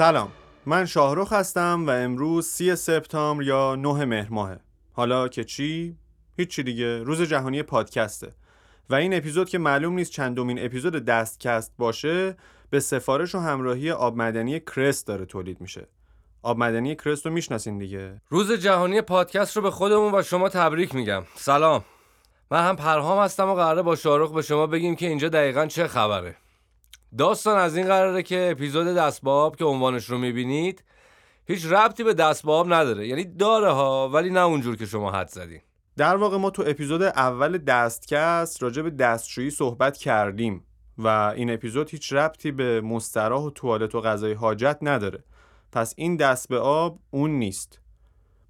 سلام. من شاهروخ هستم و امروز سی سپتامبر یا 9 مهر ماهه. حالا که چی؟ هیچی دیگه. روز جهانی پادکسته. و این اپیزود که معلوم نیست چندمین اپیزود دستکست باشه به سفارش و همراهی آب مدنی کرست داره تولید میشه. آب مدنی کرست رو می‌شناسین دیگه؟ روز جهانی پادکست رو به خودمون و شما تبریک میگم. سلام. من هم پرهام هستم و قراره با شاروخ به شما بگیم که اینجا دقیقا چه خبره. داستان از این قراره که اپیزود دستباب که عنوانش رو می‌بینید هیچ ربطی به دستباب نداره. یعنی داره ها ولی نه اونجور که شما حد زدین. در واقع ما تو اپیزود اول دستکست راجع به دستشویی صحبت کردیم و این اپیزود هیچ ربطی به مستراح و توالت و غذای حاجت نداره. پس این دست به آب اون نیست.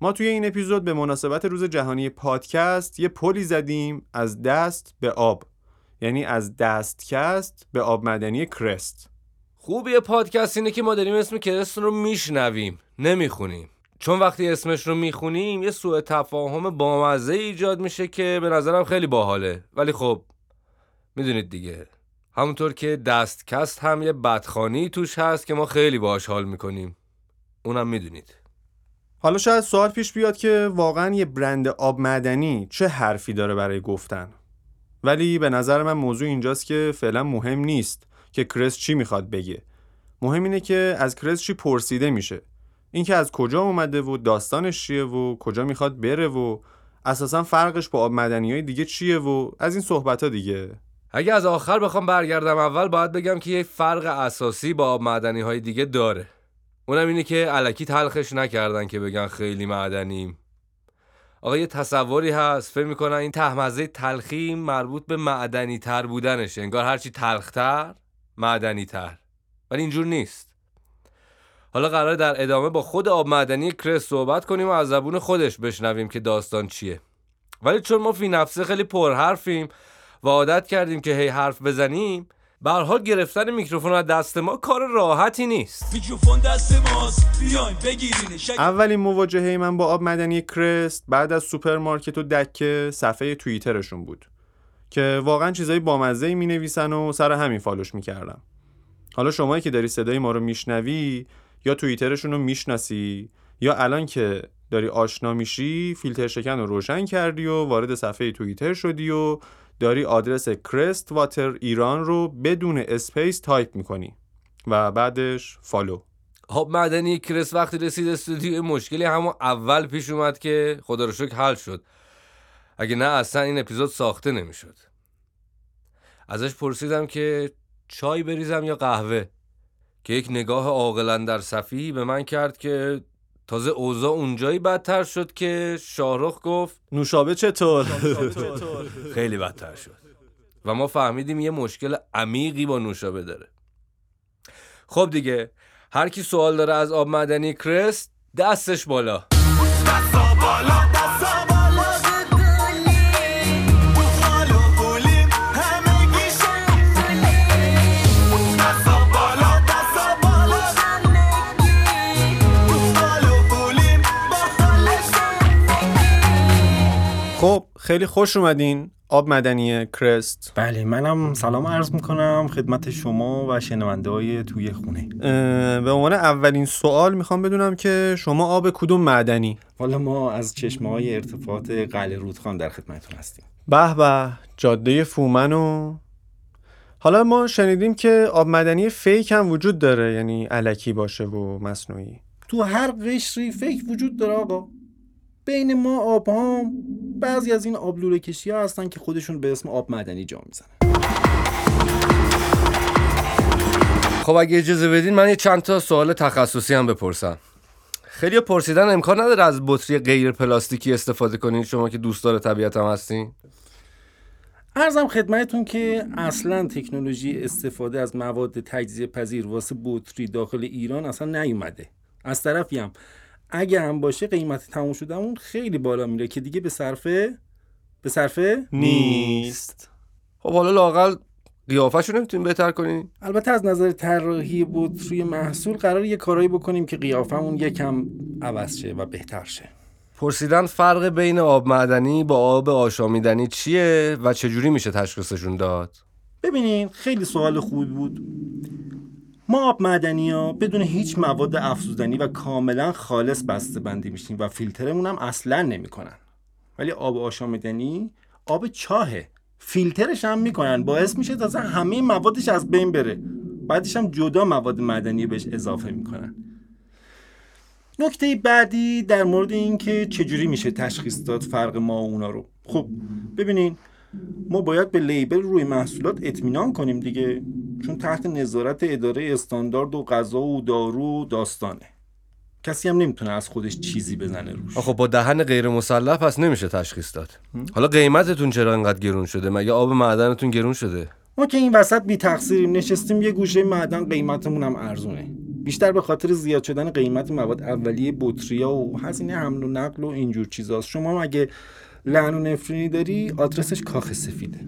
ما توی این اپیزود به مناسبت روز جهانی پادکست یه پلی زدیم از دست به آب. یعنی از دستکست به آب مدنی کرست. خوبی پادکست اینه که ما داریم اسم کرست رو میشنویم نمی‌خونیم. چون وقتی اسمش رو می‌خونیم یه سوء تفاهم بامزه ایجاد میشه که به نظرم خیلی باحاله. ولی خب می‌دونید دیگه. همونطور که دستکست هم یه بدخانی توش هست که ما خیلی باهاش حال می‌کنیم. اونم می‌دونید. حالا شاید سوال پیش بیاد که واقعا یه برند آب مدنی چه حرفی داره برای گفتن؟ ولی به نظر من موضوع اینجاست که فعلا مهم نیست که کرس چی می‌خواد بگه. مهم اینه که از کرس چی پرسیده میشه. اینکه از کجا اومده و داستانش چیه و کجا می‌خواد بره و اساسا فرقش با آب مدنی های دیگه چیه و از این صحبت ها دیگه. اگه از آخر بخوام برگردم اول باید بگم که یه فرق اساسی با آب معدنی های دیگه داره. اونم اینه که علکی تلخش نکردن که بگن خیلی معدنیم. آقا یه تصوری هست. فکر می‌کنن این تهمزه تلخی مربوط به معدنی تر بودنشه. انگار هرچی تلختر معدنی تر ولی اینجور نیست. حالا قرار در ادامه با خود آب معدنی کرس صحبت کنیم و از زبون خودش بشنویم که داستان چیه. ولی چون ما فی نفسه خیلی پرحرفیم و عادت کردیم که هی حرف بزنیم به حال گرفتن میکروفون از دست ما کار راحتی نیست. میکروفون دست ماست. بیاین اولین مواجهه من با آب معدنی کرست بعد از سوپرمارکت و دکه صفحه توییترشون بود که واقعا چیزای بامزه می نویسن و سر همین follow ش می‌کردم. حالا شمایی که داری صدای ما رو میشنوی یا توییترشون رو می‌شناسی یا الان که داری آشنا میشی فیلتر شکن رو روشن کردی و وارد صفحه توییتر شدی و داری آدرس Crest Water Iran رو بدون space تایپ می‌کنی و بعدش فالو آب معدنی کرس وقتی رسید استودیو مشکلی همون اول پیش اومد که خدا رو شکر حل شد. اگه نه اصلا این اپیزود ساخته نمی‌شد. ازش پرسیدم که چای بریزم یا قهوه؟ که یک نگاه عاقلا در صفی به من کرد که تازه اوضاع اونجایی بدتر شد که شاهرخ گفت نوشابه چطور؟ خیلی بدتر شد. و ما فهمیدیم یه مشکل عمیقی با نوشابه داره. خب دیگه هر کی سوال داره از آب معدنی کرست دستش بالا. خب خیلی خوش اومدین. آب مدنی کرست. بله منم سلام عرض می‌کنم خدمت شما و شنونده های توی خونه. به عنوان اولین سوال می‌خوام بدونم که شما آب کدوم معدنی؟ والا ما از چشمه های ارتفاعات قلعه رودخان در خدمتتون هستیم. به به جاده فومن و حالا ما شنیدیم که آب مدنی فیک هم وجود داره یعنی علکی باشه و مصنوعی. تو هر قشری فکر وجود داره آقا. بین ما آب ها بعضی از این آبلوره کشی ها هستن که خودشون به اسم آب مدنی جا می‌زنن. خب اگه اجازه بدین من یه چند تا سوال تخصصی هم بپرسم. خیلی پرسیدن امکان نداره از بطری غیر پلاستیکی استفاده کنین شما که دوستدار طبیعت هم هستین؟ ارزم خدمتتون که اصلا تکنولوژی استفاده از مواد تجزیه پذیر واسه بطری داخل ایران اصلا نیومده. از طرفی هم اگه هم باشه قیمت تموم شده اون خیلی بالا میره که دیگه به صرفه به صرفه نیست. خب حالا لاقل قیافه‌شو نمی‌تونین بهتر کنین البته از نظر طراحی بطری محصول قرار یه کارایی بکنیم که قیافمون یکم عوض شه و بهتر شه. پرسیدن فرق بین آب معدنی با آب آشامیدنی چیه و چجوری میشه تشخیصشون داد؟ ببینین خیلی سوال خوبی بود. ما آب معدنی ها بدون هیچ مواد افزودنی و کاملا خالص بسته بندی میشیم و فیلترمون هم اصلا نمی‌کنن. ولی آب آشامیدنی آب چاهه. فیلترش هم می‌کنن. باعث میشه تازه همه موادش از بین بره. بعدش هم جدا مواد معدنی بهش اضافه می‌کنن. نکته بعدی در مورد اینکه چجوری میشه تشخیص داد فرق ما و اونا رو. خب ببینین ما باید به لیبل روی محصولات اطمینان کنیم دیگه چون تحت نظارت اداره استاندارد و غذا و دارو و داستانه. کسی هم نمی‌تونه از خودش چیزی بزنه روش. خب با دهن غیر مسلح پس نمیشه تشخیص داد. حالا قیمتتون چرا انقدر گرون شده؟ مگه آب معدنتون گرون شده؟ ما که این وسط بی تقصیریم نشستیم یه گوشه معدن قیمتمون هم ارزونه. بیشتر به خاطر زیاد شدن قیمت مواد اولیه بطریا و هزینه حمل و نقل و اینجور چیزاست. شما هم اگه لعن و نفرینی داری آدرسش کاخ سفیده.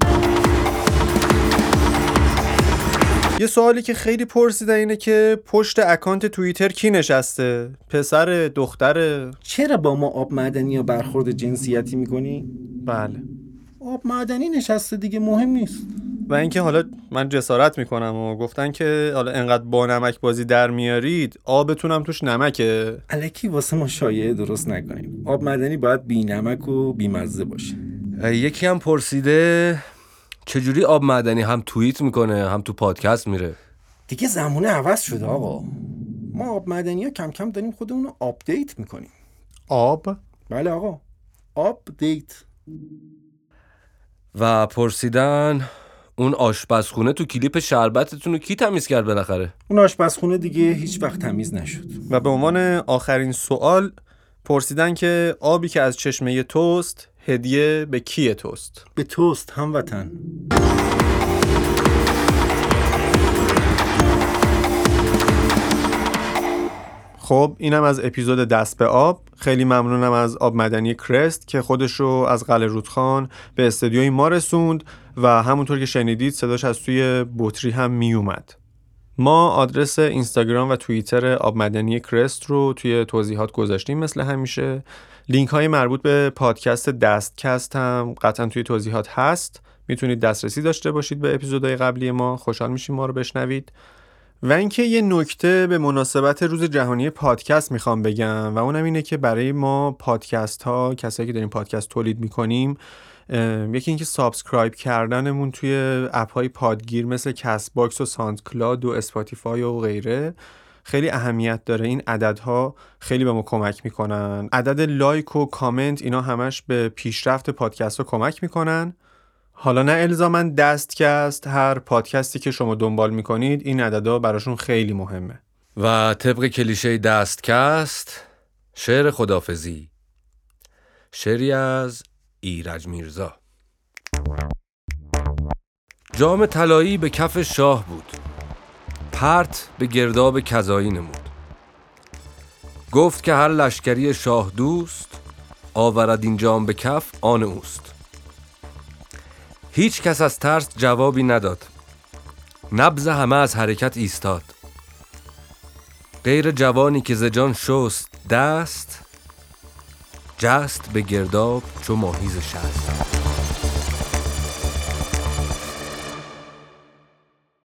یه سوالی که خیلی پرسیدن اینه که پشت اکانت توییتر کی نشسته؟ پسر دختر؟ چرا با ما آب معدنی یا برخورد جنسیتی می‌کنی؟ بله. آب معدنی نشسته دیگه مهم نیست. و اینکه حالا من جسارت می‌کنم و گفتن که حالا انقدر با نمک بازی در میارید آبتونم توش نمکه. الکی واسه ما شایعه درست نکنیم آب معدنی باید بی نمک و بی مزه باشه. یکی هم پرسیده چجوری آب معدنی هم توییت می‌کنه هم تو پادکست میره؟ دیگه زمونه عوض شده آقا. ما آب معدنی ها کم کم داریم خودمون رو update می‌کنیم. آب؟ بله آقا. update و پرسیدن اون آشپزخونه تو کلیپ شربتتون رو کی تمیز کرد بالاخره؟ اون آشپزخونه دیگه هیچ وقت تمیز نشد. و به عنوان آخرین سوال پرسیدن که آبی که از چشمه توست هدیه به کیه توست؟ به توست هموطن. خب اینم از اپیزود دست به آب. خیلی ممنونم از آب مدنی کرست که خودش رو از قلعه رودخان به استدیوی ما رسوند و همونطور که شنیدید صداش از توی بطری هم می اومد ما آدرس اینستاگرام و توییتر آب مدنی کرست رو توی توضیحات گذاشتیم مثل همیشه. لینک های مربوط به پادکست دستکست هم قطعا توی توضیحات هست. می‌تونید دسترسی داشته باشید به اپیزودهای قبلی ما. خوشحال میشیم ما رو بشنوید. و اینکه یه نکته به مناسبت روز جهانی پادکست می‌خوام بگم و اونم اینه که برای ما پادکست ها کسایی که داریم پادکست تولید می‌کنیم یکی اینکه subscribe کردنمون توی app های پادگیر مثل Castbox و SoundCloud و Spotify و غیره خیلی اهمیت داره. این عددها خیلی به ما کمک می‌کنن. عدد لایک و کامنت اینا همش به پیشرفت پادکست رو کمک می‌کنن. حالا نه الزاما دستکست هر پادکستی که شما دنبال می‌کنید این عددا براشون خیلی مهمه. و طبق کلیشه دستکست شعر خدافزی شعری از ایرج میرزا. جام طلایی به کف شاه بود. پرت به گرداب کذایی نمود. گفت که هر لشکری شاه دوست آورد این جام به کف آن اوست. هیچ کس از ترس جوابی نداد. نبز همه از حرکت ایستاد. غیر جوانی که زجان شست دست جست به گرداب چو ماهیز شست.